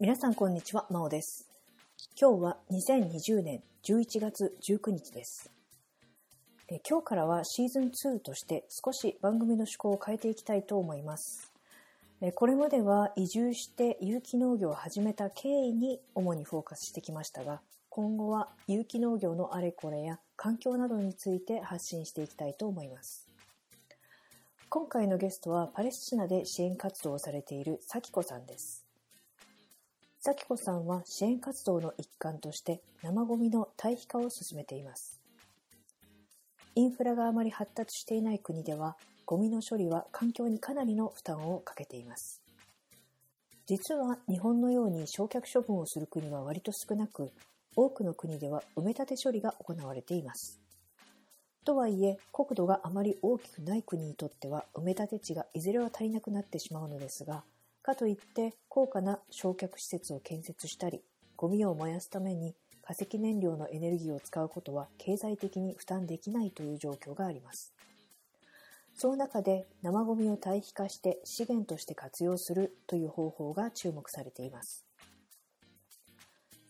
皆さんこんにちは、まおです。今日は2020年11月19日です。え今日からはシーズン2として少し番組の趣向を変えていきたいと思います。えこれまでは移住して有機農業を始めた経緯に主にフォーカスしてきましたが、今後は有機農業のあれこれや環境などについて発信していきたいと思います。今回のゲストはパレスチナで支援活動をされている咲子さんです。咲子さんは支援活動の一環として生ゴミの堆肥化を進めています。インフラがあまり発達していない国では、ゴミの処理は環境にかなりの負担をかけています。実は日本のように焼却処分をする国は割と少なく、多くの国では埋め立て処理が行われています。とはいえ、国土があまり大きくない国にとっては埋め立て地がいずれは足りなくなってしまうのですが、かといって高価な焼却施設を建設したり、ゴミを燃やすために化石燃料のエネルギーを使うことは経済的に負担できないという状況があります。その中で生ゴミを堆肥化して資源として活用するという方法が注目されています。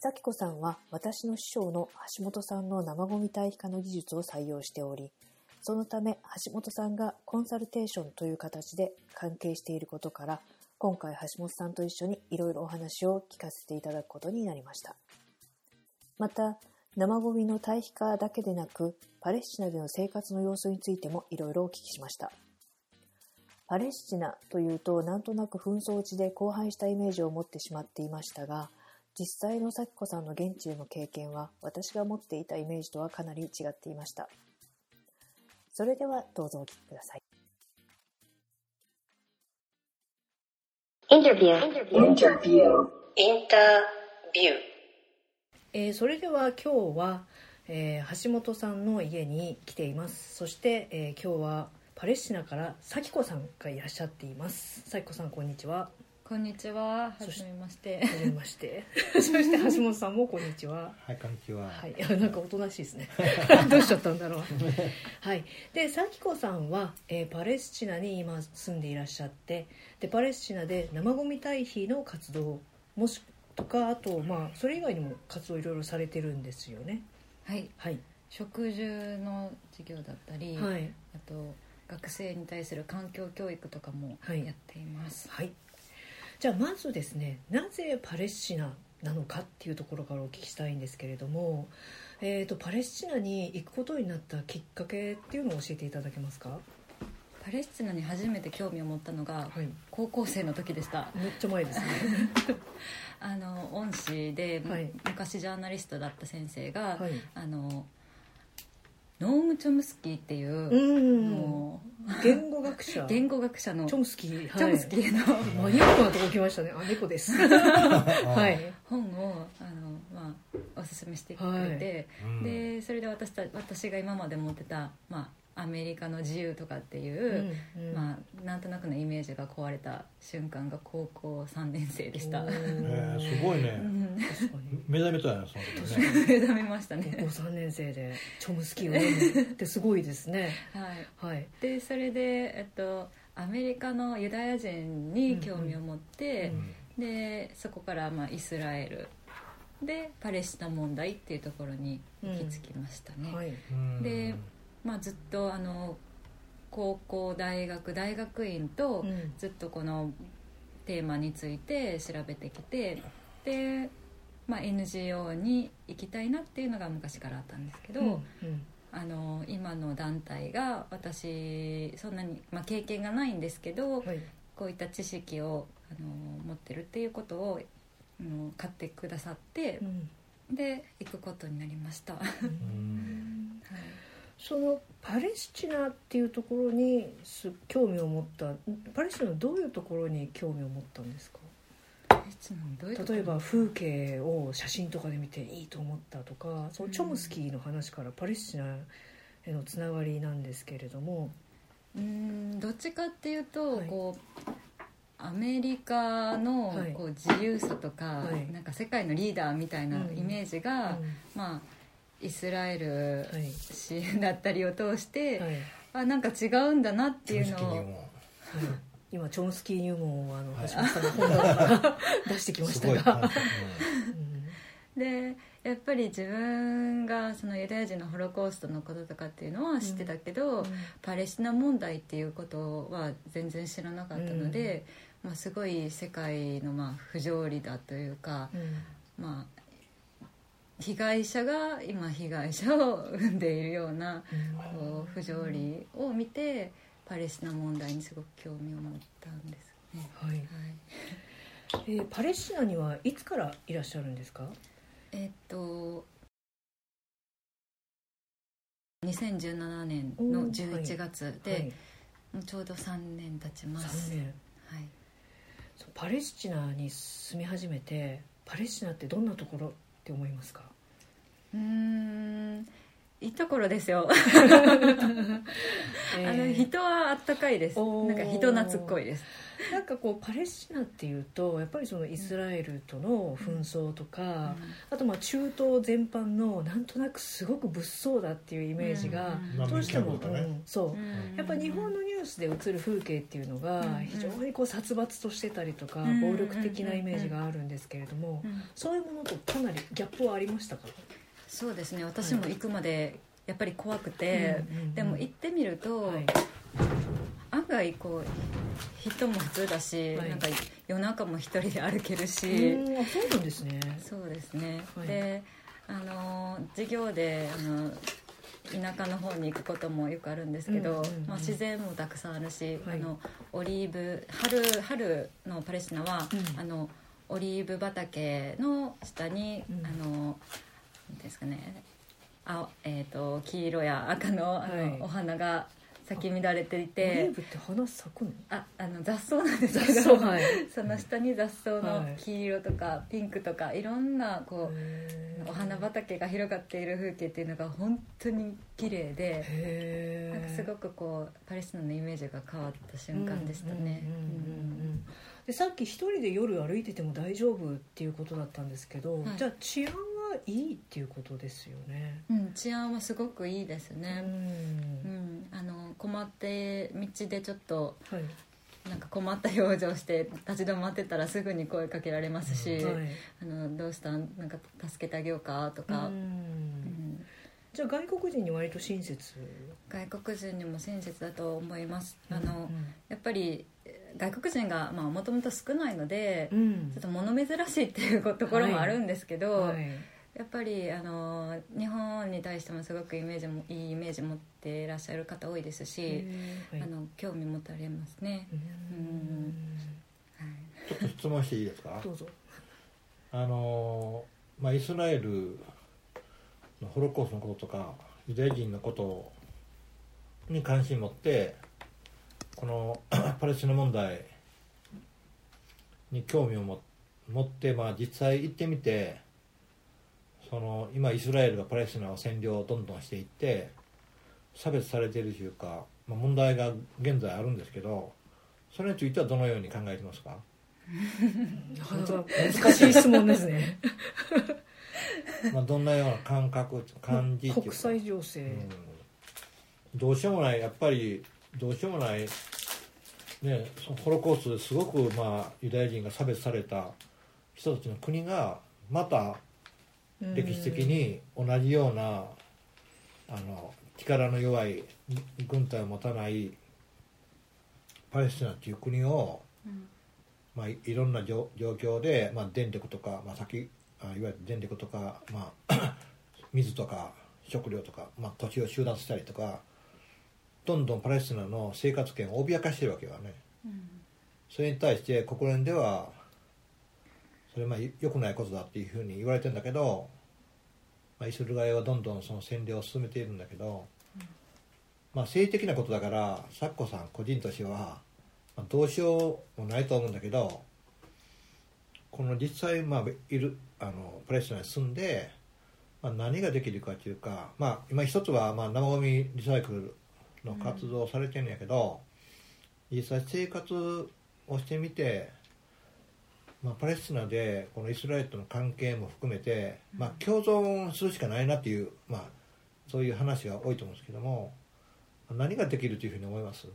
咲子さんは私の師匠の橋本さんの生ゴミ堆肥化の技術を採用しており、そのため橋本さんがコンサルテーションという形で関係していることから、今回橋本さんと一緒にいろいろお話を聞かせていただくことになりました。また、生ゴミの堆肥化だけでなく、パレスチナでの生活の様子についてもいろいろお聞きしました。パレスチナというとなんとなく紛争地で荒廃したイメージを持ってしまっていましたが、実際の咲子さんの現地での経験は私が持っていたイメージとはかなり違っていました。それではどうぞお聞きください。Interview. Interview. Interview. えーそれでは今日は、えー橋本さんの家に来ていますそして、えー今日はパレスチナから咲子さんがいらっしゃっています咲子さんこんにちはこんにちは。はじめまして。はじめまして。そして。橋本さんもこんにちははい、こんにちは。はい、なんかおとなしいですね。どうしちゃったんだろう。はい。で咲子さんは、えーパレスチナに今住んでいらっしゃってでパレスチナで生ゴミ堆肥の活動もしとかあとまあそれ以外にも活動いろいろされてるんですよね。はい。はい。食住の授業だったり、はい。あと学生に対する環境教育とかもはい。やっています。はいじゃあまずですねなぜパレスチナなのかっていうところからお聞きしたいんですけれども、えー、とパレスチナに行くことになったきっかけっていうのを教えていただけますか？パレスチナに初めて興味を持ったのがはい。高校生の時でした。めっちゃ前ですね。あの恩師で、はい。昔ジャーナリストだった先生が、はい。あのノーム・チョムスキーっていう、うん。も言語学者。う 言語学者のチョムスキー、チョムスキーの、マニアックなとこ来ましたね。あ猫です。ははい。本をあの、まあ、おすすめしてくれて、うん。でそれで私た私が今まで持ってた、まあ、アメリカの自由とかっていう、まあ、なんとなくのイメージが壊れた瞬間が高校3年生でした、えー。すごいね。目覚めたよね、その時ね。目覚めました高校ね、3年生でチョムスキーを読むってすごいですね。はい、はい。でそれで、えっと、アメリカのユダヤ人に興味を持って、でそこから、まあ、イスラエル。でパレスチナ問題っていうところに行き着きましたね、はい。うん。でまあ、ずっとあの高校大学大学院とうん。ずっとこのテーマについて調べてきてで、まあ、NGO に行きたいなっていうのが昔からあったんですけど、うんうん。あの今の団体が私そんなに、まあ、経験がないんですけど、はい。こういった知識をあの持ってるっていうことをあの買ってくださってう、ん。で行くことになりました。はい。うんそのパレスチナっていうところにす興味を持ったパレスチナのどういうところに興味を持ったんですか？例えば風景を写真とかで見ていいと思ったとかそのチョムスキーの話からパレスチナへのつながりなんですけれども、うーんどっちかっていうと、はい。こうアメリカのはい。こう自由さとか、はい。なんか世界のリーダーみたいなイメージが、うん。まあイスラエルはい。支援 だったりを通して、はい。あなんか違うんだなっていうのを。今チョムスキー入門をあのはい。橋本さんの本棚から出してきましたが、感謝でやっぱり自分がそのユダヤ人のホロコーストのこととかっていうのは知ってたけど、うん。パレスチナ問題っていうことは全然知らなかったので、まあ、すごい世界のまあ不条理だというか、うん。まあ、被害者が今被害者を生んでいるようなこう不条理を見てパレスチナ問題にすごく興味を持ったんですね。はい。はい。えーパレスチナにはいつからいらっしゃるんですか？えっと2017年の11月で、はい。もうちょうど3年経ちます。3年。はい、パレスチナに住み始めてパレスチナってどんなところって思いますか？うーん。いいところですよ、えー。あの人はあったかいです。なんか人懐っこいです。なんかこうパレスチナっていうとやっぱりそのイスラエルとの紛争とか、あとまあ中東全般のなんとなくすごく物騒だっていうイメージがうん。どうしても、うん。そう、うん。やっぱ日本のニュースで映る風景っていうのがうん。非常にこう殺伐としてたりとかうん。暴力的なイメージがあるんですけれどもうん。そういうものとかなりギャップはありましたか？そうですね。私も行くまでやっぱり怖くて、うんうんうんでも行ってみると、はい。案外こう人も普通だし、はい。なんか夜中も一人で歩けるし、そうなんですね。そうですね、はい。であの授業であの田舎の方に行くこともよくあるんですけど、うんうんうんまあ、自然もたくさんあるし、はい。あのオリーブ春春のパレスチナは、うん。あのオリーブ畑の下に、うん。あのうんですかね。あ、えー、と黄色や赤のあの、はい。お花が咲き乱れていて。ーブって花咲くの？ああの雑草なんですけ雑ど草はい。その下に雑草のはい。黄色とかピンクとかいろんなこう、お花畑が広がっている風景っていうのが本当に綺麗でへなんかすごくこうパレスチナのイメージが変わった瞬間でしたね。でさっき一人で夜歩いてても大丈夫っていうことだったんですけど、はい。じゃあ治安はいいっていうことですよね。うんうん治安はすごくいいですうね。うん。ん、あの困って道でちょっとはい。なんか困った表情して立ち止まってたらすぐに声かけられますし「はい。あのどうした？んなんか助けてあげようか」とか、じゃあ外国人に割と親切？外国人にも親切だと思います。あの、うん。やっぱりえー外国人がもともと少ないので、うん。ちょっと物珍しいっていうところもあるんですけど、はいやっぱりあの日本に対してもすごくイメージもいいイメージ持っていらっしゃる方多いですし、はいあの興味持たれますね、うん。はい。ちょっと質問していいですか？どうぞ。あのーまあイスラエルのホロコーストのこととかユダヤ人のことに関心持ってこの パレスチナ問題に興味を持持って、まあ、実際行ってみてその今イスラエルがパレスチナを占領をどんどんしていって差別されているというか、まあ、問題が現在あるんですけどそれについてはどのように考えてますか？難しい質問ですね。まあどんなような感覚感じっていうか。国際情勢、うん。どうしようもないやっぱりどうしようもないねそのホロコーストですごくまあユダヤ人が差別された人たちの国がまたうん歴史的に同じようなあの力の弱い軍隊を持たないパレスチナっていう国を、うん。まあ、いいろんな状状況で、まあ、電力とか、まあ、先あいわゆる電力とか、まあ、水とか食料とか、まあ、土地を収奪したりとかどんどんパレスチナの生活圏を脅かしてるわけよね。うん。それに対して国連ではそれまあ良くないことだっていうふうに言われてんだけど、まあ、イスラエルはどんどんその占領を進めているんだけど、まあ政治的なことだからサッコさん個人としては、まあ、どうしようもないと思うんだけどこの実際まあいるあのパレスチナに住んで、まあ、何ができるかというか、まあ、今一つはまあ生ゴミリサイクルの活動をされてるんやけど、実際生活をしてみて、まあ、パレスチナでこのイスラエルとの関係も含めて、まあ、共存するしかないなっていう、まあ、そういう話が多いと思うんですけども何ができるというふうに思います？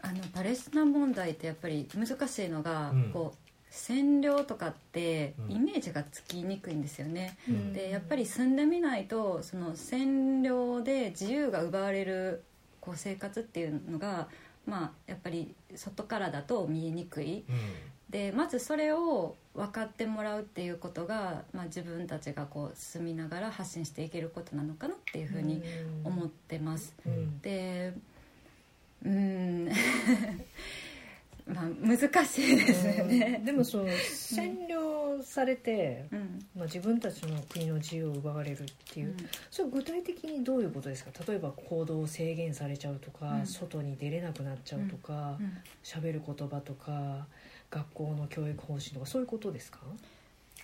あのパレスチナ問題ってやっぱり難しいのが、うん。こう占領とかってうん。イメージがつきにくいんですよね、うん。でやっぱり住んでみないとその占領で自由が奪われるこう生活っていうのがまあやっぱり外からだと見えにくい。うん。でまずそれを分かってもらうっていうことが、まあ、自分たちがこう住みながら発信していけることなのかなっていうふうに思ってます。うん。でうん。まあ難しいですよね。でもその占領されて、うん。まあ、自分たちの国の自由を奪われるっていう、それ具体的にどういうことですか？例えば行動を制限されちゃうとか、うん。外に出れなくなっちゃうとかうん。喋、る言葉とか学校の教育方針とかそういうことですか？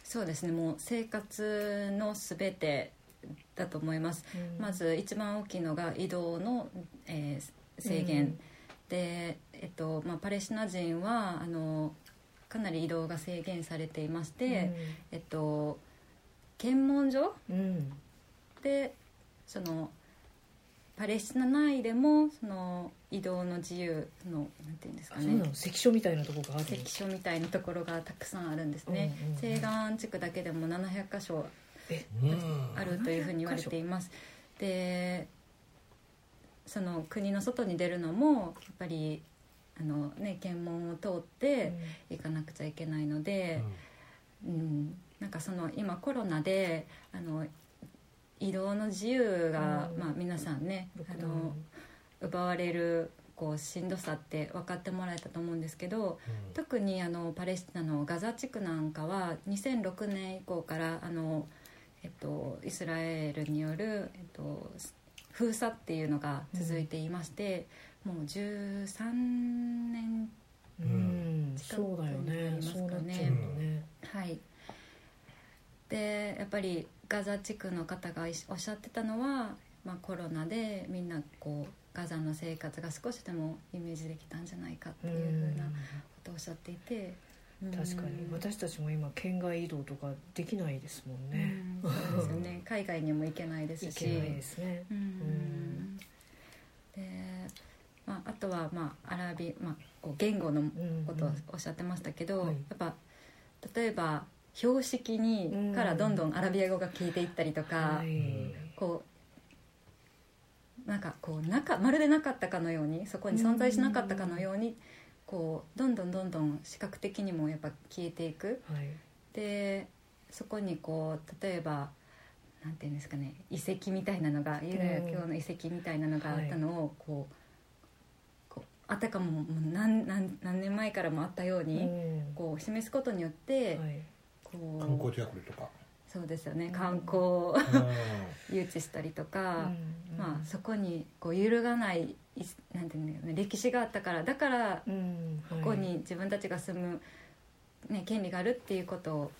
そうですね。もう生活のすべてだと思います、まず一番大きいのが移動の、えー制限、うん。で、えっとまあ、パレスチナ人はあのかなり移動が制限されていまして、えっと、検問所うん。うんでそのパレスチナ内でもその移動の自由のなんていうんですかね。関所みたいなとこがある関所みたいなところがたくさんあるんですね、うんうんうん。西岸地区だけでも700箇所あるというふうに言われています。でその国の外に出るのもやっぱりあの、ね、検問を通って行かなくちゃいけないので、うん、なんかその今コロナであの移動の自由が、うん。まあ、皆さんねあの奪われるこうしんどさって分かってもらえたと思うんですけど特にあのパレスチナのガザ地区なんかは2006年以降からあの、えっと、イスラエルによる、えっと、封鎖っていうのが続いていまして、もう13年うん、近くになりますかね。ね。はい。でやっぱりガザ地区の方がおっしゃってたのは、まあ、コロナでみんなこうガザの生活が少しでもイメージできたんじゃないかっていうふうなことをおっしゃっていて、うん確かに。私たちも今県外移動とかできないですもんね、うん。そうですよね。海外にも行けないですし。いけないですね。うん。ん。で、まあ、あとは、まあ、アラビ、まあ、こう言語のことをおっしゃってましたけど、はい。やっぱ例えば標識にうんからどんどんアラビア語が消えていったりとか、はい。こうなんかこうなかまるでなかったかのようにそこに存在しなかったかのようにこうどんどんどんどん視覚的にもやっぱ消えていく。はい。でそこにこう例えばなんていうんですかね遺跡みたいなのがユダヤ教の遺跡みたいなのがあったのをこうこうあたかももう何何何年前からもあったようにうん。こう示すことによってはい。こ観光う地が来るとか。そうですよね。うん。観光を誘致したりとか。うん。まあ、そこにこう揺るがないいなんていうんだろうね歴史があったからだからうん。ここに自分たちが住む、ね、権利があるっていうことを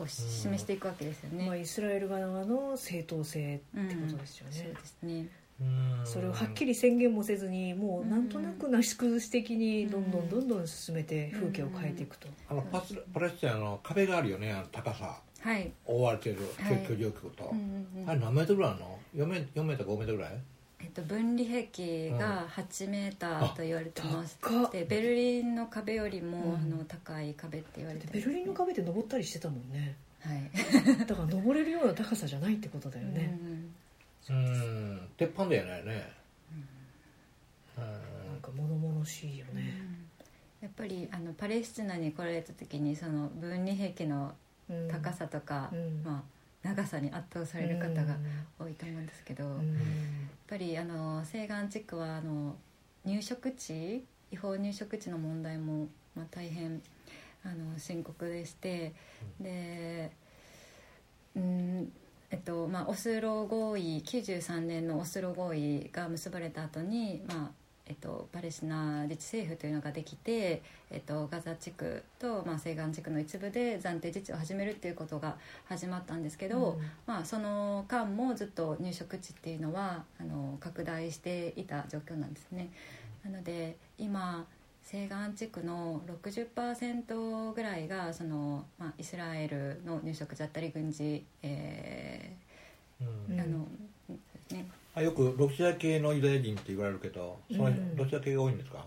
をし示していくわけですよね。まあ、イスラエル側の正当性ってことですよね、そうですね。うんそれをはっきり宣言もせずにもうなんとなくなし崩し的にどんどんどんどん進めて風景を変えていくと、あのパスパレスチナの壁があるよねあの高さ。はい、覆われてるはい。居住区と、うんうんうん。あれ何メートルあるの？4メ4メートル5メートルぐらい？えっと、分離壁が8メーターと言われてます、高っ。でベルリンの壁よりも、うん。あの高い壁って言われてる。ベルリンの壁って登ったりしてたもんね。はい、だから登れるような高さじゃないってことだよね、うんうん鉄板だよねね。うん。なんか物々しいよね、やっぱりあのパレスチナに来られた時にその分離壁のうん高さとか、うん。まあ、長さに圧倒される方が多いと思うんですけど、やっうんぱりあの西岸地区はあの入植地違法入植地の問題も、まあ、大変あの深刻でしてでうんえっとまあ、オスロ合意93年のオスロ合意が結ばれた後にまあえっと、パレスチナ自治政府というのができて、えっと、ガザ地区と、まあ、西岸地区の一部で暫定自治を始めるっていうことが始まったんですけど、うんまあ、その間もずっと入植地っていうのはあの拡大していた状況なんですね。なので今西岸地区の60%ぐらいがその、まあ、イスラエルの入植だったり軍事、えうん。ーあのね、あよくロシア系のユダヤ人って言われるけどそのうん。ロシア系が多いんですか、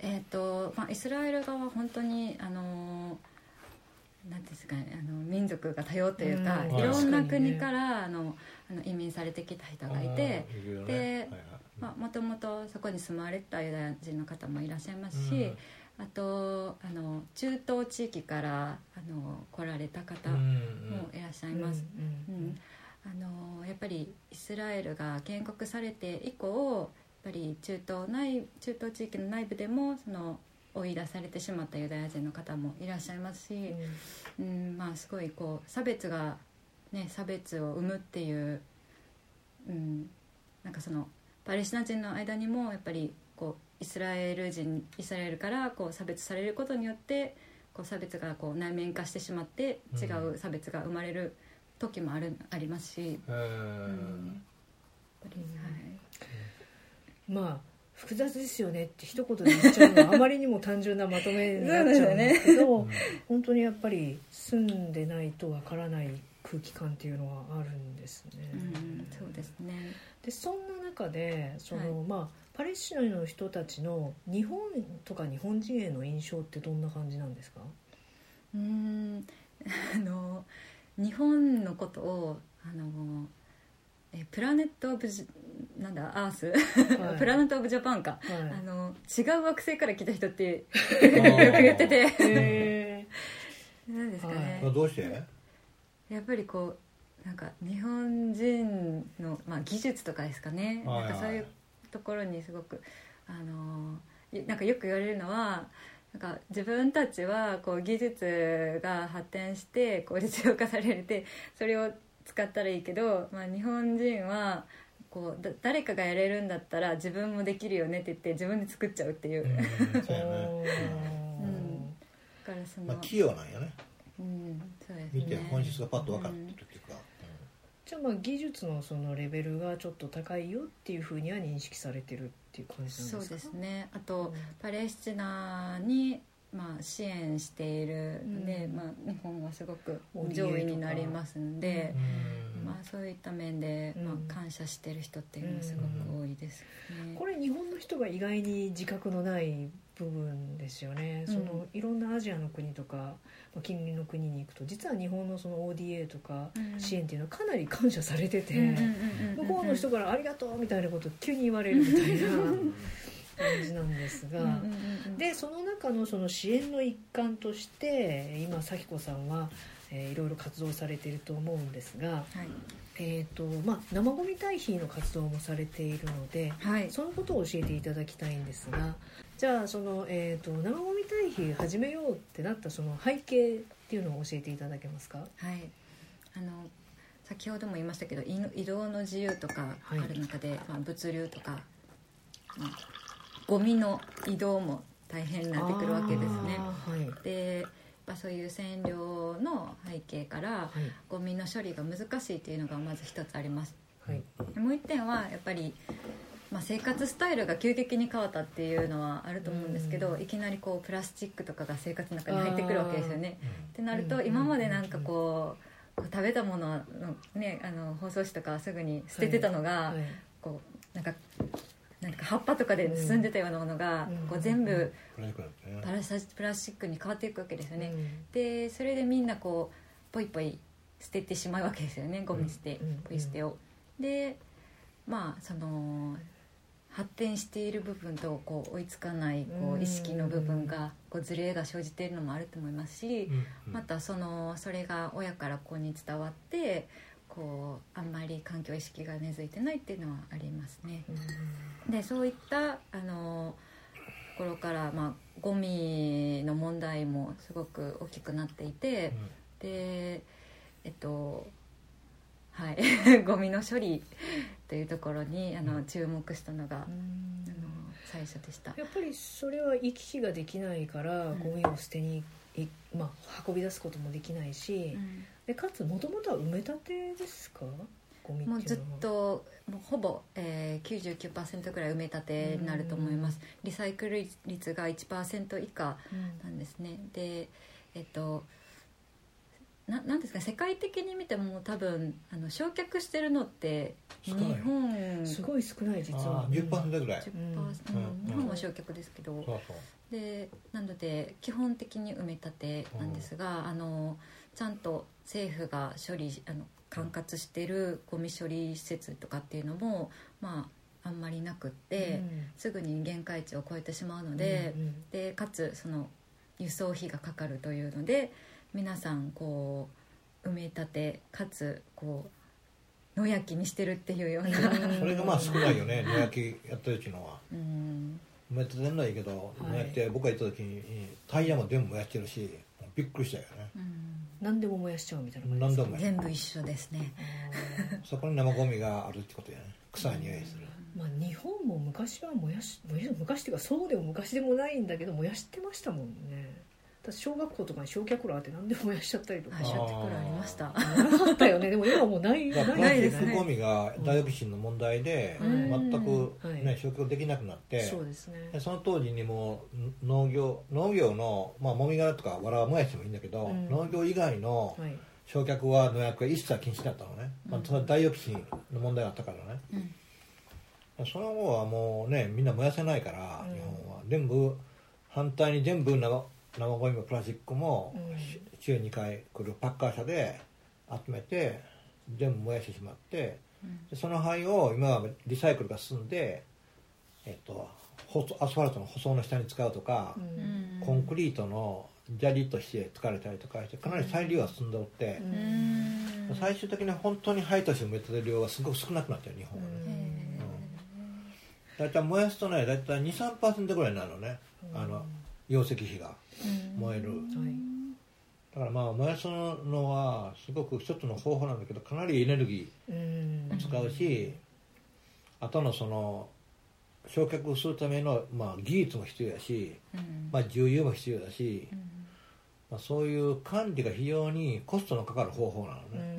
えーとまあ、イスラエル側は本当にあのなんですかねあの民族が多様というか、うん。いろんな国からあのあの移民されてきた人がいてね。ではいもともとそこに住まわれてたユダヤ人の方もいらっしゃいますし、あとあの中東地域からあの来られた方うんうん。もいらっしゃいます。うんうんあのやっぱりイスラエルが建国されて以降やっぱり中東内中東地域の内部でもその追い出されてしまったユダヤ人の方もいらっしゃいますし、うんまあ、すごいこう差別が、ね、差別を生むっていう、うん、なんかそのパレスチナ人の間にもやっぱりこうイスラエル人イスラエルからこう差別されることによってこう差別がこう内面化してしまって違う差別が生まれる時もあるありますし、うん。やっぱりはいまあ複雑ですよねって一言で言っちゃうのはあまりにも単純なまとめになっちゃうんですけど うん本当にやっぱり住んでないとわからない空気感っていうのはあるんですね。うん、そうですね。でそんな中でその、はい。まあパレスチナの人たちの日本とか日本人への印象ってどんな感じなんですか？うーん。あの日本のことをあのえプラネット・オブジなんだ？アース、はい。プラネット・オブ・ジャパンか、はい。あの違う惑星から来た人って よあくー言ってて。へ何 ですかね、どうして？やっぱりこうなんか日本人の、まあ、技術とかですかね、はいはい。なんかそういうところにすごくあのいなんかよく言われるのはなんか自分たちはこう技術が発展してこう実用化されてそれを使ったらいいけど、まあ、日本人はこうだ誰かがやれるんだったら自分もできるよねって言って自分で作っちゃうっていう、うんうやね。ーからその、まあ器用なんやね。うん見て本質がパッと分かるっていうか、じゃあまあ技術のそのレベルがちょっと高いよっていうふうには認識されてるっていう感じなんですか？そうですね。あと、うん。パレスチナに、まあ、支援しているので、うん。まあ、日本はすごく上位になりますので、うん。まあ、そういった面で、うん。まあ、感謝してる人っていうのはすごく多いですね。これ日本の人が意外に自覚のない部分ですよね、うん。そのいろんなアジアの国とか、まあ、近隣の国に行くと実は日本のその ODA とかうん。支援っていうのはかなり感謝されてて、向こうの人から「ありがとう」みたいなことを急に言われるみたいな 感じなんですが。でその中のその支援の一環として今咲子さんは、えーいろいろ活動されていると思うんですが、はい。えーとまあ、生ゴミ堆肥の活動もされているのではい。そのことを教えていただきたいんですがじゃあその、えー、と生ゴミ堆肥始めようってなったその背景っていうのを教えていただけますか？はい。あの先ほども言いましたけどい移動の自由とかある中で、まあ、物流とか、まあ、ゴミの移動も大変になってくるわけですね。はい。でやっぱそういう占領の背景からはい。ゴミの処理が難しいっていうのがまず一つあります。はい。もう一点はやっぱり、まあ、生活スタイルが急激に変わったっていうのはあると思うんですけど、うん。いきなりこうプラスチックとかが生活の中に入ってくるわけですよね。ってなるとうん。今までなんかこうこう食べたものの,、ね、あの包装紙とかすぐに捨ててたのが、はい。こうなんかなんか葉っぱとかで包んでたようなものが、うん。こう全部プラスチックに変わっていくわけですよね。うん。でそれでみんなこうポイポイ捨ててしまうわけですよね。ゴミ捨て、うん。ポイ捨てを。でまあその発展している部分とこう追いつかないこううん。意識の部分がこうズレが生じているのもあると思いますし、うん。またそのそれが親から子に伝わってこうあんまり環境意識が根付いてないっていうのはありますね。でそういったあのところから、まあ、ゴミの問題もすごく大きくなっていて、でえっとはい。ゴミの処理というところにあの注目したのが、あの最初でした。やっぱりそれは行き来ができないからうん。ゴミを捨てにい、まあ、運び出すこともできないし、でかつもともとは埋め立てですか？ゴミもうずっともうほぼ、えー、99%ぐらい埋め立てになると思います。リサイクル率が1%以下なんですね。でえっとななんですか？世界的に見ても多分あの焼却してるのって日本すごい少ない実は。あー10%ぐらい。10%うん。日本も焼却ですけど、そうそう。でなので基本的に埋め立てなんですが、あのちゃんと政府が処理あの管轄してるゴミ処理施設とかっていうのもまああんまりなくって、うん。すぐに限界値を超えてしまうので,、うんうん。でかつその輸送費がかかるというので皆さんこう埋め立てかつこう野焼きにしてるっていうような、それがまあ少ないよね。野焼きやってるっていうのは。うん。埋め立てるのはいいけど、はい野焼きって僕が行った時にタイヤも全部燃やしてるしびっくりしたよね。うん。何でも燃やしちゃうみたいな何でも燃や全部一緒ですね。そこに生ゴミがあるってことやね。臭い匂いする、まあ日本も昔は燃やし燃やし昔っていうかそうでも昔でもないんだけど燃やしてましたもんね私小学校とかに焼却炉あって何でも燃やしちゃったりとか。はい、ショットクルありました。なかったよね。でも今もうないないですね。ゴミがダイオキシンの問題でうん全く、はい。ね、消去できなくなって、そうですね。でその当時にもう農業農業の、まあ、もみ殻とかわらは燃やしてもいいんだけど、うん。農業以外のはい。焼却は農薬が一切禁止だったのね、まあ、それはダイオキシンの問題があったからね、うん。その後はもうねみんな燃やせないから、うん。日本は。全部反対に全部生生ゴミもプラスチックも、週2回来るパッカー車で集めて全部燃やしてしまってうん。でその灰を今はリサイクルが進んで、えっと、アスファルトの舗装の下に使うとか、うん。コンクリートの砂利として使われたりとかしてかなり再利用が進んでおって、うん。うん最終的に本当に灰として埋め立てる量がすごく少なくなったよ日本はね、うん。大体燃やすとね大体23%ぐらいになるのね、あの容積比が燃える、はい。だからまあ燃やすのはすごく一つの方法なんだけどかなりエネルギうん。ー使うし、あとのその焼却するための、まあ、技術も必要やし、うん。まあ、重油も必要だし、うん。まあ、そういう管理が非常にコストのかかる方法なのね、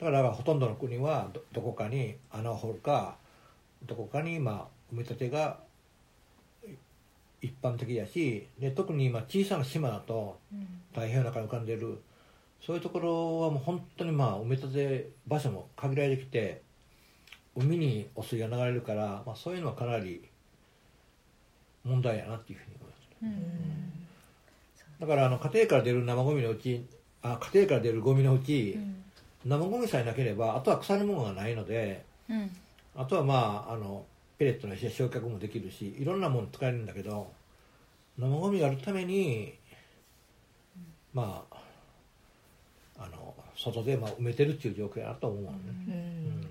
うん。だからほとんどの国はどどこかに穴を掘るかどこかにまあ埋め立てがい一般的やしで特に今小さな島だと太平洋の中に浮かんでる。そういうところはもう本当にまあ埋め立て場所も限られてきて海に汚水が流れるから、まあ、そういうのはかなり問題やなっていうふうに思いますうん。だからあの家庭から出る生ゴミのうちあ家庭から出るゴミのうち、生ゴミさえなければあとは腐るものがないのでうん。あとはまああのペレットの焼却もできるしいろんなもの使えるんだけど生ゴミがあるためにまああの外でまあ埋めてるっていう状況やなと思うね、ううん。んそ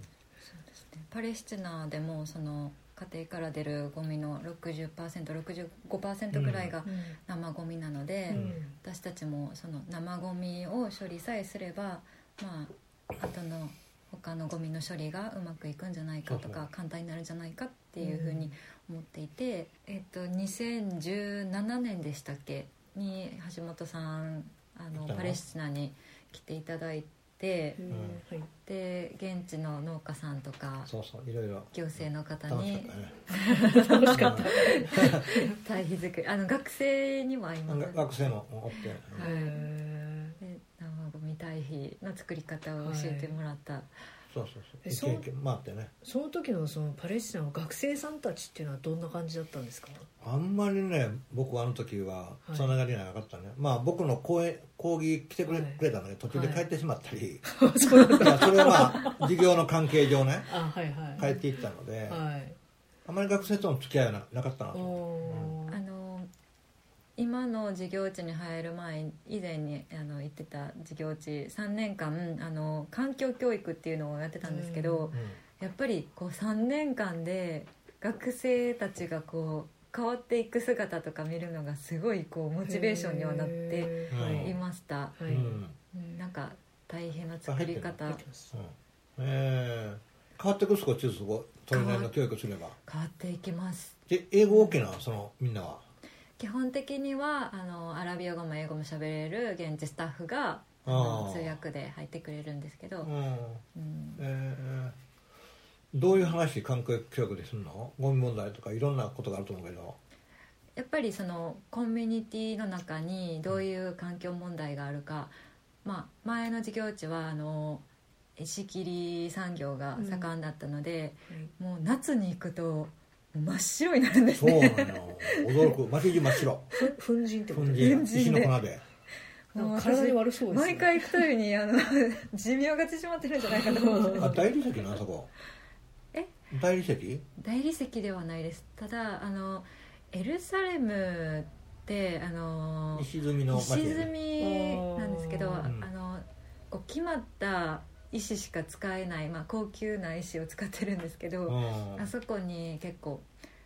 うですね。パレスチナでもその家庭から出るゴミの 60%65% ぐらいが生ゴミなので、うん。私たちもその生ゴミを処理さえすればまあ後の他のゴミの処理がうまくいくんじゃないかとか簡単になるんじゃないかっていうふうに思っていて、えっと2017年でしたっけ？に橋本さんあのパレスチナに来ていただいてで現地の農家さんとかそうそういろいろ。行政の方に。楽しかった 堆肥作り。あの学生にも会います。が学生もおって、はいゴミ堆肥の作り方を教えてもらった、そうそうえそう。一回ってね。ーその時のそのパレスチナの学生さんたちっていうのはどんな感じだったんですか？あんまりね僕はあの時はつながりがなかったね、まあ僕の講演講義来てくれ,、はいくれたので途中で帰ってしまったり、そうなんだ。まあそれはまあ授業の関係上ねあはいはい帰っていったので、はい。あまり学生との付き合いはななかったなとおー。あの今の授業地に入る前以前にあの行ってた授業地3年間あの環境教育っていうのをやってたんですけど、うん。やっぱりこう3年間で学生たちがこう変わっていく姿とか見るのがすごいこうモチベーションにはなっていいました、はい。なんか大変な作り方。入ってますうん。えー。変わってくる少しずつこうそれなりの教育すれば。変わっていきます。で英語 OK なそのみんなは？基本的にはあのアラビア語も英語も喋れる現地スタッフが通訳で入ってくれるんですけど、うん。うん。えーどういう話関係教育でするの？ゴミ問題とかいろんなことがあると思うけど。やっぱりそのコミュニティの中にどういう環境問題があるか、まあ、前の授業地はあの石切り産業が盛んだったので、もう夏に行くと真っ白になるんですそうなねの。よ驚く。街中真っ白。ふ粉塵ってこと塵石の粉で。なんか体に悪そうですね。毎回行くたびにあの 寿命が縮まってるんじゃないかと思ってあ大理石なあそこ。え？大理石？大理石ではないです。ただあのエルサレムってあの石積みの石街積みなんですけど、ん。あのこう決まった石しか使えない、まあ、高級な石を使ってるんですけど、うん。あそこに結構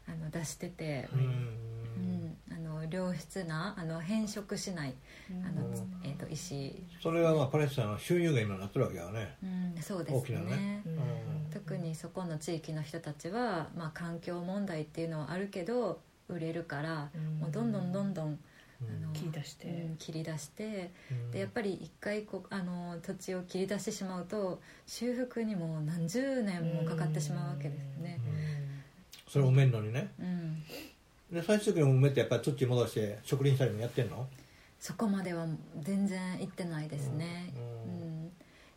あの出してて、ううん。ん、あの良質なあの変色しないあの、うん。えー、と石、それはまあパレスチナの収入源になってるわけやね。うん、そうです大きなねね。うん。特にそこの地域の人たちは、まあ、環境問題っていうのはあるけど売れるから、うん。もうどんどんどんどん切り出して。うん切り出して。うん。でやっぱり一回こうあの土地を切り出してしまうと修復にもう何十年もかかってしまうわけですね。それを埋めるのにね。うん、で最終的に埋めてやっぱり土に戻して植林したりもやってんの？そこまでは全然行ってないですね。ううん。ん。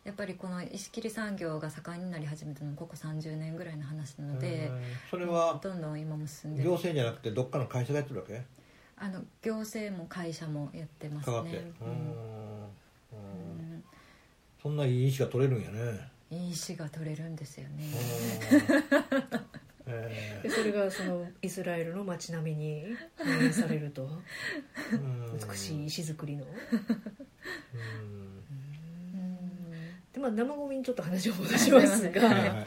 やっぱりこの石切り産業が盛んになり始めたのもここ30年ぐらいの話なので、うん。それはどんどん今も進んでる。行政じゃなくてどっかの会社がやってるわけ？あの行政も会社もやってますね。かかって、ううん。んうん。そんないい石が取れるんやね。いい石が取れるんですよね、うん。えでそれがそのイスラエルの街並みに反映されると。ーうん。美しい石造りの。うんで、まあ、生ゴミにちょっと話を戻しますが、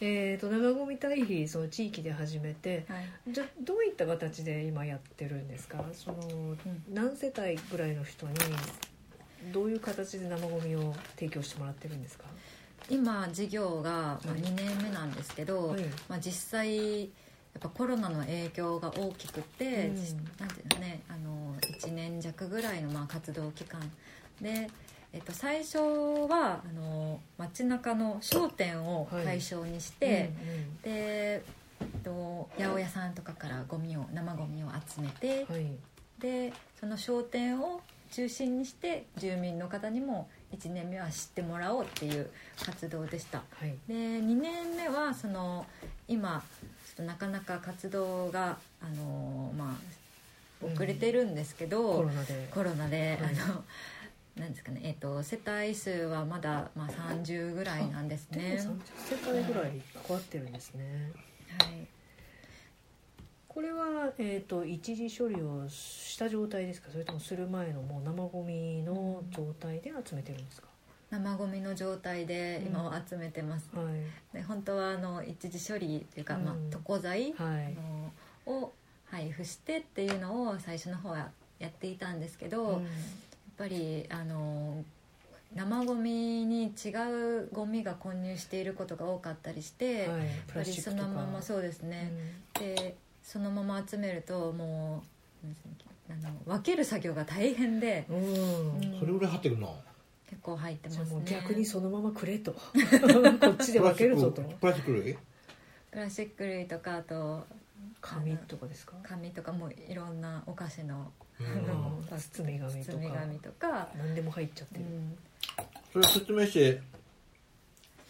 えー、と生ゴミ堆肥その地域で始めてはい。じゃどういった形で今やってるんですか？その何世帯ぐらいの人にどういう形で生ゴミを提供してもらってるんですか？今事業がまあはい2年目なんですけど、はい。まあ、実際やっぱコロナの影響が大きくて、うん。じなんていうのねあの1年弱ぐらいのまあ活動期間で、えっと、最初はあの街中の商店を対象にして、で、えっと、八百屋さんとかからゴミを生ゴミを集めて、うんはい。でその商店を中心にして住民の方にも1年目は知ってもらおうっていう活動でした。はい。で2年目はその今ちょっとなかなか活動があのまあ遅れてるんですけど、コロナで。コロナで、はい。あのなんですかね、えっと世帯数はまだ、まあ、30ぐらいなんですね。30世帯ぐらい関わってるんですね。はい。これは、えー、と一時処理をした状態ですか？それともする前のもう生ゴミの状態で集めてるんですか、生ゴミの状態で今は集めてます、はい。で本当はあの一時処理っていうか、うん。まあ、床材、はい。あのを配布してっていうのを最初の方はやっていたんですけど、うんぱりあの生ゴミに違うゴミが混入していることが多かったりして、はい。やっプぱりそのままそうですね、でそのまま集めるともうあの分ける作業が大変でうん、うん。それぐらい張ってくるの？結構入ってますね。逆にそのままくれと。こっちで分けるぞと。プラスチック類？プラスチック類とかあと紙とかですか？紙とかもいろんなお菓子のうん。うん包み紙とか。包み紙とか、何でも入っちゃってる、うん。それ説明して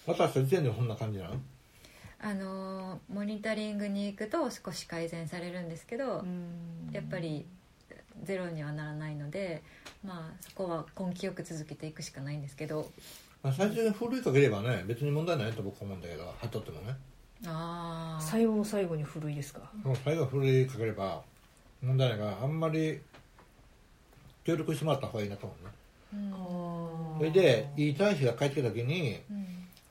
渡した時点でこんな感じなの？あのーモニタリングに行くと少し改善されるんですけど、うん。やっぱりゼロにはならないのでまあそこは根気よく続けていくしかないんですけど。まあ、最初にふるいかければね別に問題ないと僕は思うんだけど貼っとってもね。ああ最後の最後に古いですか？もう最後ふるいかければ問題ないからあんまり協力してもらった方がいいなと思うね。うん。それでいい堆肥が帰ってきた時にう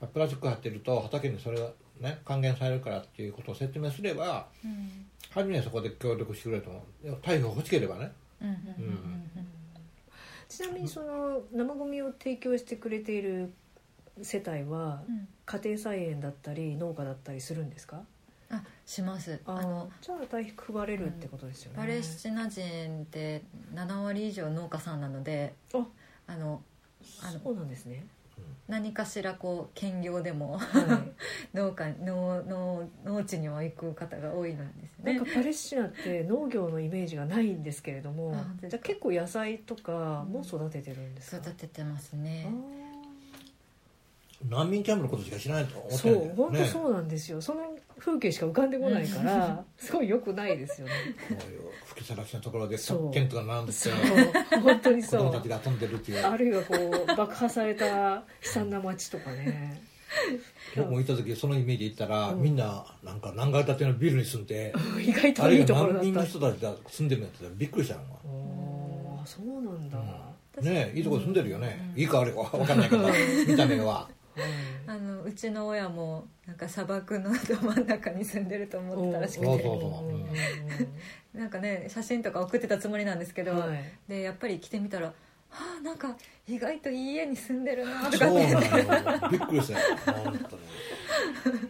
んプラスチック貼ってると畑にそれがね還元されるからっていうことを説明すればうん。初めはそこで協力してくれると思う。でも堆肥が欲しければね。ちなみにその生ゴミを提供してくれている世帯はうん。家庭菜園だったり農家だったりするんですか？あします。ああのじゃあ大肥配れるってことですよね、パレスチナ人って7割以上農家さんなのでああのあのそうなんですね、何かしらこう兼業でもはい。農家農農農地には行く方が多いのですね。なんかパレスチナって農業のイメージがないんですけれどもじゃあ結構野菜とかも育ててるんですか、育ててますね。難民キャンプのことしか知らないと思ってないんだよう本当ねそうなんですよ。その風景しか浮かんでこないからすごい良くないですよね。吹きさらしのところでそう。テントが並んでて本当に子そう。供たちが遊んでるっていう。あるいはこう爆破された悲惨な街とかね。僕も行った時そのイメージで行ったら、うん。みんななんか何階建てのビルに住んで意外あるいはといいところだ難民のった人たちが住んでるんやってびっくりしたのおーそうなんだ、がねえいいとこ住んでるよね、うん。いいか悪いか分かんないけど。見た目はあのうちの親もなんか砂漠のど真ん中に住んでると思ってたらしくて。なんかね写真とか送ってたつもりなんですけど、はい。でやっぱり来てみたら「はあなんか意外といい家に住んでるな」とかって。びっくりした。よ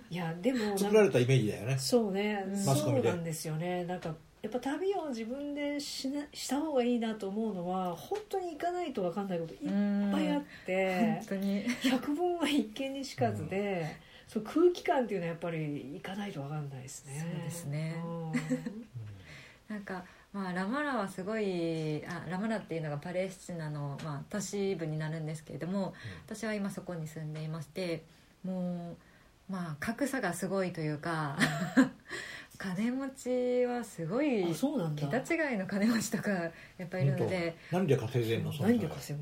いやでも作られたイメージだよね。そうね、うんそうなんですよね。なんかやっぱ旅を自分でしなした方がいいなと思うのは本当に行かないと分かんないこといっうんぱいあって本当に。百聞は一見にしかずで、そう空気感っていうのはやっぱり行かないと分かんないですね。そうですね。うん。なんか、まあ、ラマラはすごいあラマラっていうのがパレスチナの、まあ、都市部になるんですけれども、私は今そこに住んでいましてもう、まあ、格差がすごいというか 金持ちはすごいあそうなんだ。桁違いの金持ちとかやっぱいるので。何で稼いでんの？何で稼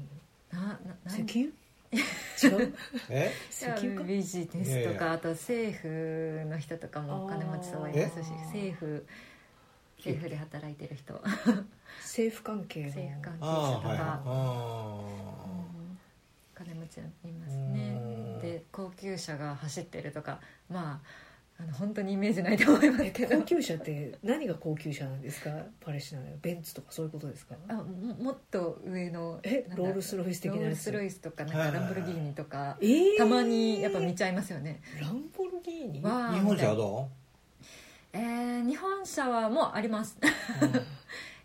ぐの？なな石油？違う？え？石油か？ビジネスとかあと政府の人とかもお金持ちそういますしえ？政府政府で働いてる人。政府関係の。政府関係者とか、はいあうん。金持ちいますね。うん。で高級車が走ってるとかまああの本当にイメージないと思いますえけど。高級車って何が高級車なんですか？パレスチナでベンツとかそういうことですか？あももっと上のえロールスロイス的なやつ。ロールスロイスとかなんかランボルギーニとかえー。たまにやっぱ見ちゃいますよね。ランボルギーニ？日本車はどえー日本車はもうあります。う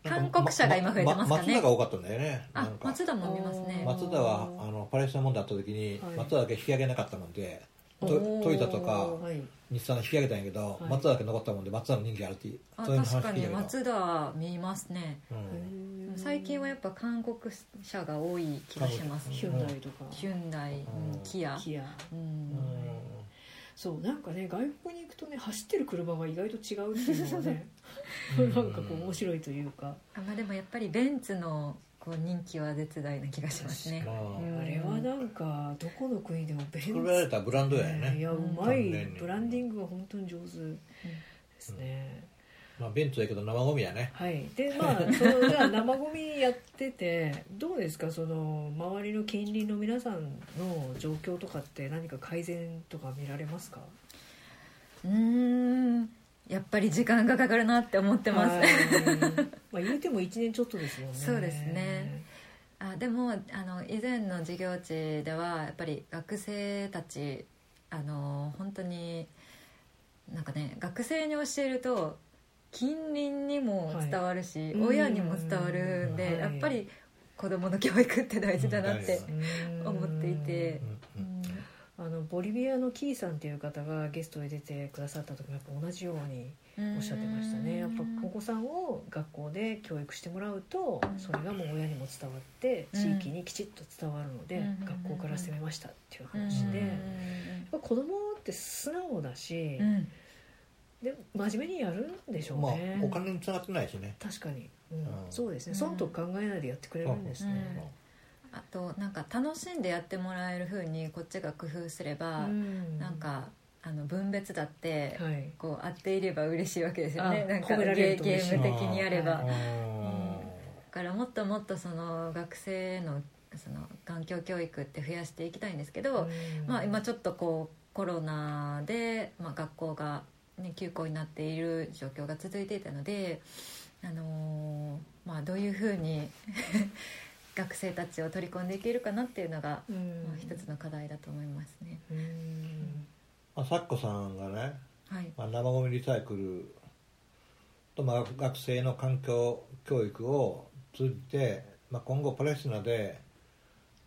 韓国車が今増えてますかね。マツダが多かったんだよね。あ松田も見ますね。ま松田はあのパレスチナ問題あった時に、はい。松田だけ引き上げなかったもんでトヨタとかはい。日産引き上げたんやけど、はい。松田だけ残ったもんで松田の人気あるってあそういう確かに松田は見ますね。うん。最近はやっぱ韓国車が多い気がします。ヒュンダイとか。ヒュンダイ、うんキアキアうん。うんそうなんかね外国に行くとね走ってる車が意外と違うっていうのがねうん なんかこう面白いというか。あまあ、でもやっぱりベンツのこう人気は絶大な気がしますね。まあうん。あれはなんかどこの国でもベンツ作られたブランドやよね。いやううんまいブランディングが本当に上手ですね、まあ、ベンツやけど生ゴミやね。はい。でまあそのじゃあ生ゴミやっててどうですか？その周りの近隣の皆さんの状況とかって何か改善とか見られますか？うーんやっぱり時間がかかるなって思ってます、はい。まあ言うても1年ちょっとですもんね。そうですね。あでもあの以前の授業地ではやっぱり学生たちあの本当になんかね学生に教えると近隣にも伝わるし、はい親にも伝わるんで、うんやっぱり子供の教育って大事だなってうん。思っていてのボリビアのキーさんっていう方がゲストで出てくださった時もやっぱ同じようにおっしゃってましたね。やっぱお子さんを学校で教育してもらうとうん。それがもう親にも伝わってうん。地域にきちっと伝わるのでうん。学校から攻めましたっていううん。話でやっぱ子供って素直だしうん。で真面目にやるんでしょうまあねお金につながってないしね。確かに。うん。うん。そうですね。うん。損得考えないでやってくれるんですねあとなんか楽しんでやってもらえる風にこっちが工夫すれば、うん。なんかあの分別だって、はい。こう合っていれば嬉しいわけですよね。あなんかゲゲーム的にやれば、はだうからもっともっとその学生のその環境教育って増やしていきたいんですけど、うん。まあ、今ちょっとこうコロナで、まあ、学校が、ね、休校になっている状況が続いていたので、あのーまあ、どういうふうに学生たちを取り込んでいけるかなっていうのが、うん。まあ、一つの課題だと思いますね。あ、サッコさんがね、はい。まあ、生ゴミリサイクルと、まあ、学生の環境教育を通じて、まあ、今後パレスチナで、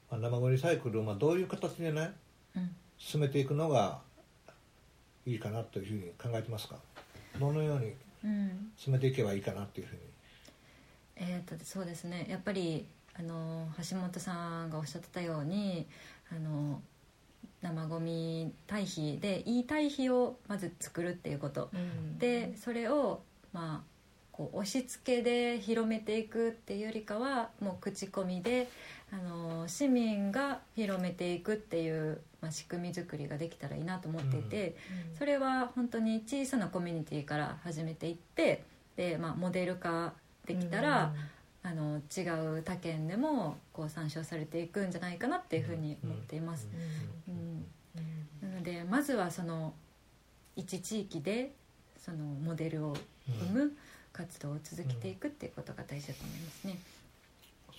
まあ、生ゴミリサイクルをまあどういう形でねうん。進めていくのがいいかなというふうに考えてますか？どのようにうん。進めていけばいいかなっていうふうに。えー、とそうですね。やっぱりあの橋本さんがおっしゃってたようにあの生ゴミ堆肥でいい堆肥をまず作るっていうこと。うん。でそれをまあこう押し付けで広めていくっていうよりかはもう口コミであの市民が広めていくっていう、まあ、仕組み作りができたらいいなと思っていて、それは本当に小さなコミュニティから始めていってで、まあ、モデル化できたら、あの違う他県でもこう参照されていくんじゃないかなっていうふうに思っています。うん。なのでまずはその一地域でそのモデルを生む活動を続けていくっていうことが大事だと思いますね。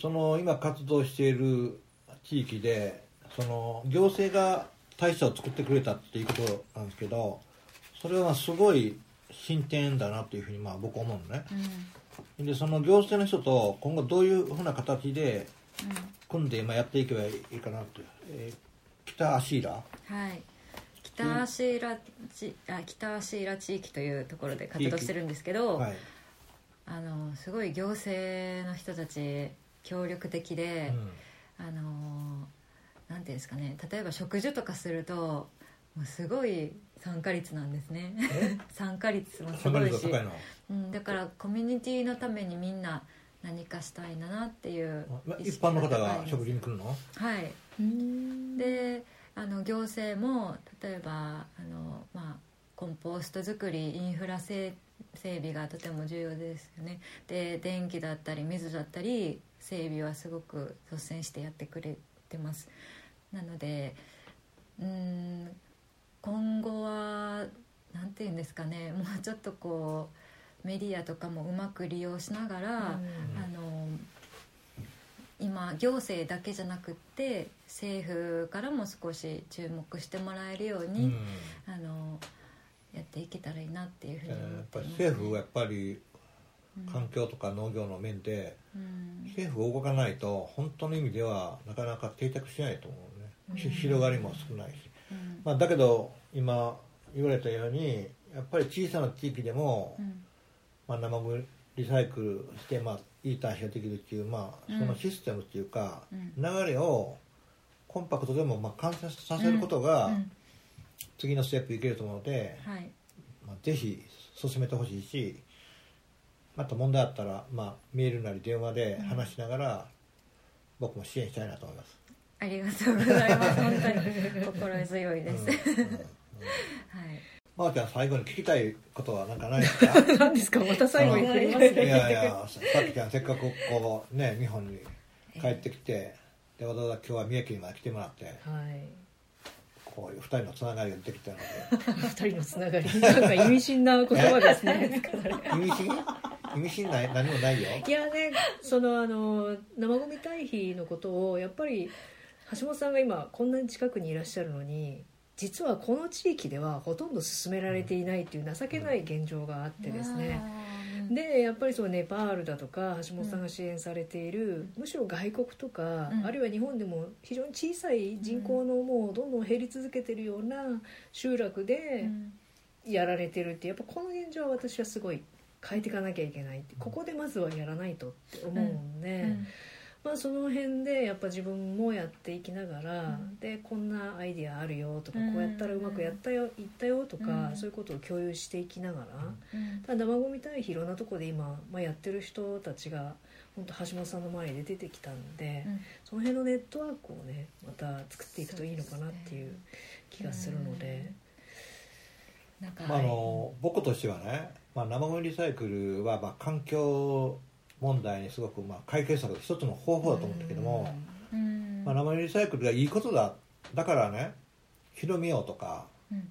その今活動している地域でその行政が大社を作ってくれたっていうことなんですけどそれはすごい進展だなっていうふうにまあ僕は思うのねでその行政の人と今後どういうふうな形で組んで今やっていけばいいかなと、えー北足浦。はい。北足浦地あ北足浦地域というところで活動してるんですけど、はい、あのすごい行政の人たち協力的で、あのなんていうんですかね。例えば植樹とかするともうすごい参加率なんですね。参加率もうん、すごいし。うん、だからコミュニティのためにみんな何かしたいなっていう一般の方が食事に来るの？はい。うん。であの行政も例えばあの、まあ、コンポースト作りインフラ整整備がとても重要ですよね。で電気だったり水だったり整備はすごく率先してやってくれてます。なのでうん今後は何て言うんですかね。もうちょっとこうメディアとかもうまく利用しながら、あの今行政だけじゃなくって政府からも少し注目してもらえるよううん。に、あのやっていけたらいいなっていうふうえに思っーやってぱりいます、政府はやっぱりうん環境とか農業の面でうん。政府が動かないと本当の意味ではなかなか定着しないと思うね、ひうん。広がりも少ないし、うん。まあ、だけど今言われたようにやっぱり小さな地域でも、うん。まあ、生ゴミリサイクルして、まあ、いい対比ができるっていう、まあ、うん。そのシステムっていうか、うん。流れをコンパクトでもまあ完成させることが、うん。次のステップいけると思うので、はい。まあ、ぜひ進めてほしいしまた問題あったら、まあ、メールなり電話で話しながら、僕も支援したいなと思います。ありがとうございます。本当に心強いです、うん。うんうんはい。まー、ちゃん最後に聞きたいことは何かないですか？何ですか？また最後に振りますいねやいやさっきちゃんせっかくこうね日本に帰ってきてでわざわざ今日は三重県まで来てもらってはい。こういう二人のつながりができたので。二人のつながり？なんか意味深な言葉ですね。意味深？意味深ない？何もないよ。いやねそのあの生ゴミ堆肥のことをやっぱり橋本さんが今こんなに近くにいらっしゃるのに実はこの地域ではほとんど進められていないっていう情けない現状があってですね、でやっぱりそのネパールだとか橋本さんが支援されている、むしろ外国とか、うん。あるいは日本でも非常に小さい人口のもうどんどん減り続けてるような集落うでん。やられてるってやっぱこの現状は私はすごい変えていかなきゃいけないってここでまずはやらないとって思うんで、その辺でやっぱ自分もやっていきながら、うん。でこんなアイディアあるよとか、うん。こうやったらうまくやったよいったよとか、うん。そういうことを共有していきながら。うん。ただ生ゴミ堆肥いろんなところで今、まあ、やってる人たちが本当橋本さんの周りで出てきたんで、うん。その辺のネットワークをねまた作っていくといいのかなっていう気がするので。まあ、あの僕としてはね、まあ、生ゴミリサイクルはまあ環境問題にすごくまあ解決策の一つの方法だと思うんだけども、うん。まあ、生ゴミリサイクルがいいことだだからね広めようとかうん。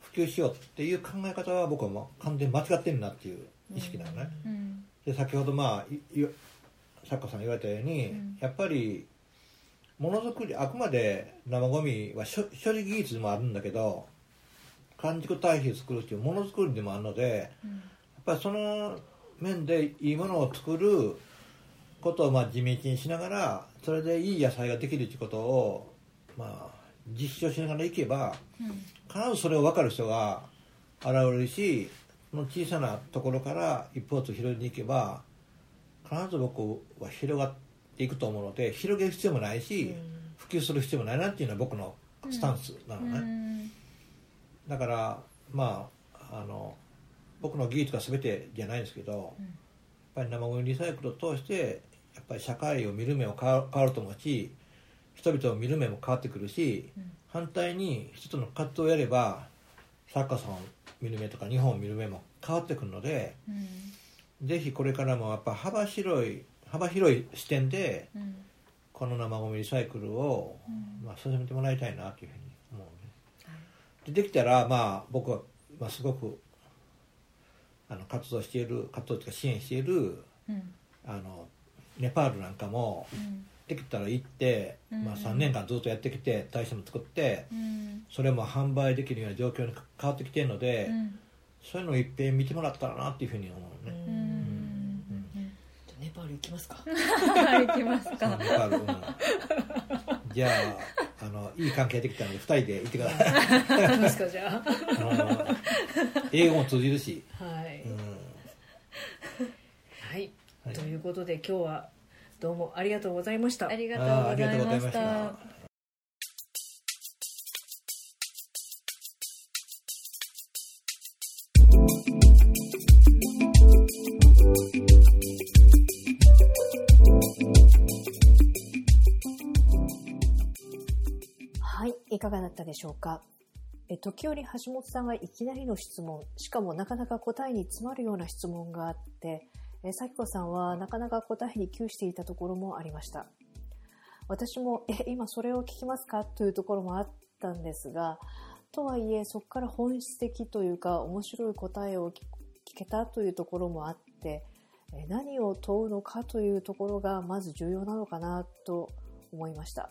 普及しようっていう考え方は僕はもう完全に間違ってるなっていう意識なのね、うん。で先ほどまあいい作家さんが言われたように、うん。やっぱりものづくりあくまで生ゴミは処処理技術もあるんだけど完熟堆肥を作るっていうものづくりでもあるのでやっうんぱりその面でいいものを作ることをまあ地道にしながらそれでいい野菜ができるってことをまあ実証しながらいけば必ずそれを分かる人が現れるしその小さなところから一歩ずつ広げていけば必ず僕は広がっていくと思うので広げる必要もないし、普及する必要もないなっていうのは僕のスタンスなのね、うん。だからまああの僕の技術が全てじゃないんですけど、やっぱり生ゴミリサイクルを通してやっぱり社会を見る目も変わると思うし人々を見る目も変わってくるし、反対に人との活動をやればサッカーさんを見る目とか日本を見る目も変わってくるのでうん。ぜひこれからもやっぱ幅広い幅広い視点でうん。この生ゴミリサイクルを、まあ、進めてもらいたいなというふうに思うね。でできたらまあ僕は、まあ、すごくあの活動している活動というか支援しているうん。あのネパールなんかもうん。できたら行って、うん。まあ、3年間ずっとやってきて大使も作ってうん。それも販売できるような状況に変わってきてるので、うん。そういうのをいっぺん見てもらったらなっていうふうに思うね。うん。うん。ネパール行きますか。はい行きますか。ネパール、うんじゃああのいい関係できたので2人で行ってください行きますかじゃあ英語も通じるし、はい、うん。はい、はい。ということで今日はどうもありがとうございました。ありがとうございました。かがだったでしょうか？え時折橋本さんがいきなりの質問。しかもなかなか答えに詰まるような質問があってえ咲子さんはなかなか答えに窮していたところもありました。私もえ今それを聞きますか？というところもあったんですがとはいえそこから本質的というか面白い答えを聞けたというところもあって何を問うのかというところがまず重要なのかなと思いました。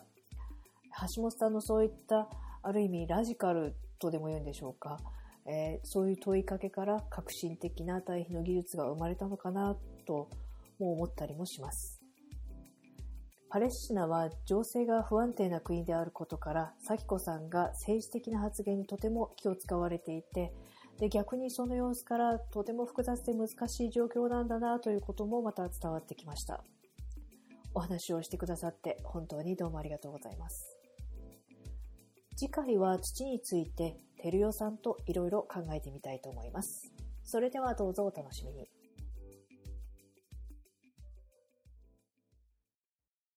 橋本さんのそういったある意味ラジカルとでも言うんでしょうか、えーそういう問いかけから革新的な対比の技術が生まれたのかなとも思ったりもします。パレスチナは情勢が不安定な国であることから咲子さんが政治的な発言にとても気を使われていてで逆にその様子からとても複雑で難しい状況なんだなということもまた伝わってきました。お話をしてくださって本当にどうもありがとうございます。次回は土について照代さんといろいろ考えてみたいと思います。それではどうぞお楽しみに。